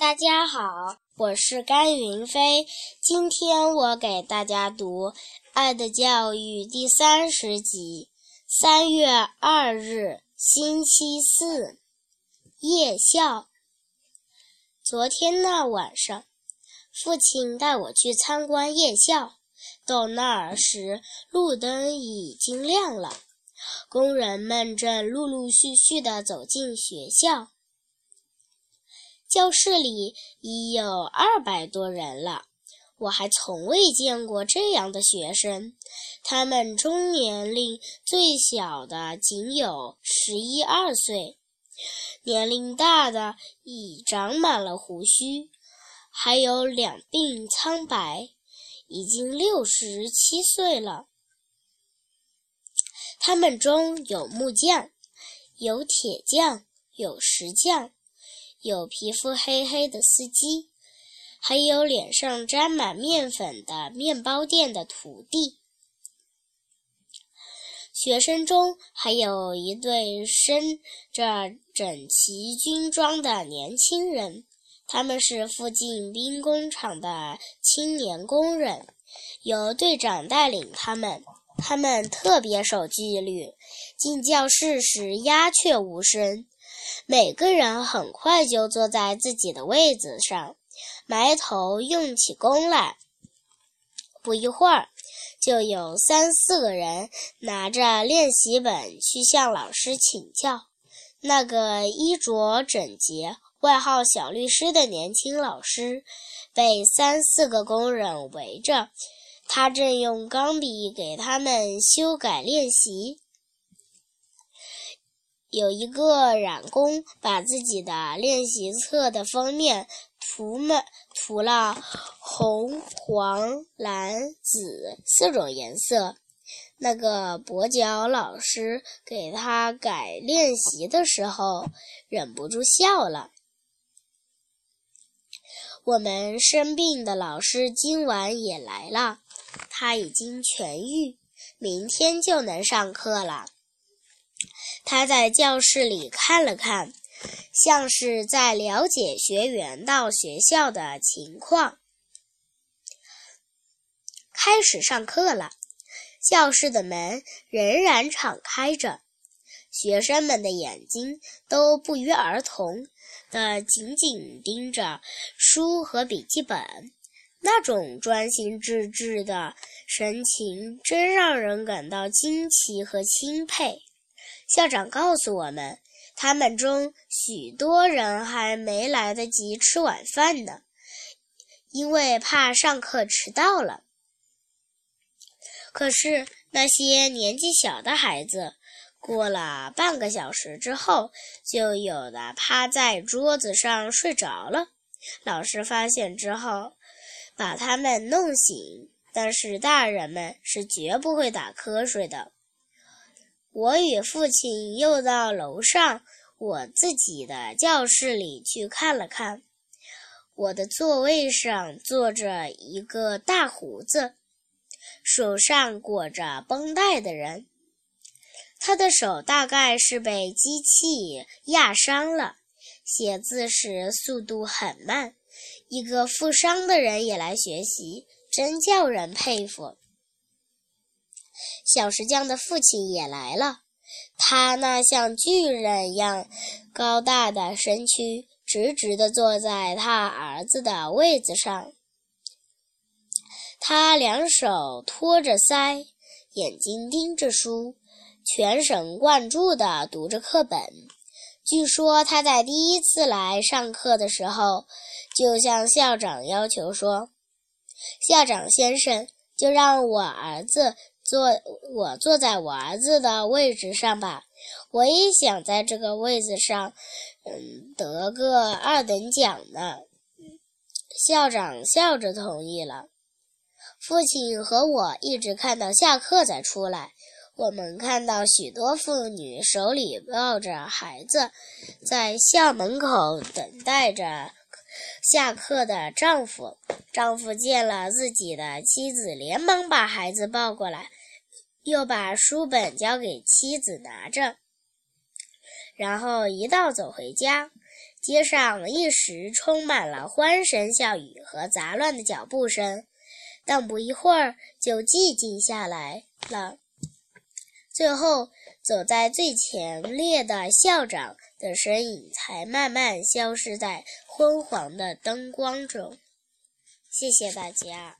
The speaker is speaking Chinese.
大家好，我是甘云飞。今天我给大家读《爱的教育》第三十集。三月二日，星期四，夜校。昨天那晚上，父亲带我去参观夜校。到那儿时，路灯已经亮了，工人们正陆陆续续地走进学校。教室里已有二百多人了，我还从未见过这样的学生。他们中年龄最小的仅有十一二岁，年龄大的已长满了胡须，还有两鬓苍白，已经六十七岁了。他们中有木匠，有铁匠，有石匠。有皮肤黑黑的司机，还有脸上沾满面粉的面包店的徒弟。学生中还有一对身着整齐军装的年轻人，他们是附近兵工厂的青年工人，由队长带领他们。他们特别守纪律，进教室时鸦雀无声。每个人很快就坐在自己的位子上，埋头用起功来。不一会儿，就有三四个人拿着练习本去向老师请教。那个衣着整洁、外号“小律师”的年轻老师被三四个工人围着，他正用钢笔给他们修改练习。有一个染工把自己的练习册的封面涂满涂了红、黄、蓝、紫四种颜色。那个跛脚老师给他改练习的时候，忍不住笑了。我们生病的老师今晚也来了，他已经痊愈，明天就能上课了。他在教室里看了看，像是在了解学员到学校的情况。开始上课了，教室的门仍然敞开着，学生们的眼睛都不约而同地紧紧盯着书和笔记本，那种专心致志的神情真让人感到惊奇和钦佩。校长告诉我们，他们中许多人还没来得及吃晚饭呢，因为怕上课迟到了。可是那些年纪小的孩子，过了半个小时之后，就有的趴在桌子上睡着了。老师发现之后，把他们弄醒，但是大人们是绝不会打瞌睡的。我与父亲又到楼上我自己的教室里去看了看。我的座位上坐着一个大胡子、手上裹着绷带的人，他的手大概是被机器压伤了，写字时速度很慢。一个负伤的人也来学习，真叫人佩服。小石匠的父亲也来了，他那像巨人一样高大的身躯直直地坐在他儿子的位子上。他两手托着腮，眼睛盯着书，全神贯注地读着课本。据说他在第一次来上课的时候，就向校长要求说：“校长先生，就让我儿子。”坐，我坐在我儿子的位置上吧。我也想在这个位子上，嗯，得个二等奖呢。校长笑着同意了。父亲和我一直看到下课再出来。我们看到许多妇女手里抱着孩子，在校门口等待着下课的丈夫。丈夫见了自己的妻子，连忙把孩子抱过来。又把书本交给妻子拿着，然后一道走回家。街上一时充满了欢声笑语和杂乱的脚步声，但不一会儿就寂静下来了。最后，走在最前列的校长的身影才慢慢消失在昏黄的灯光中。谢谢大家。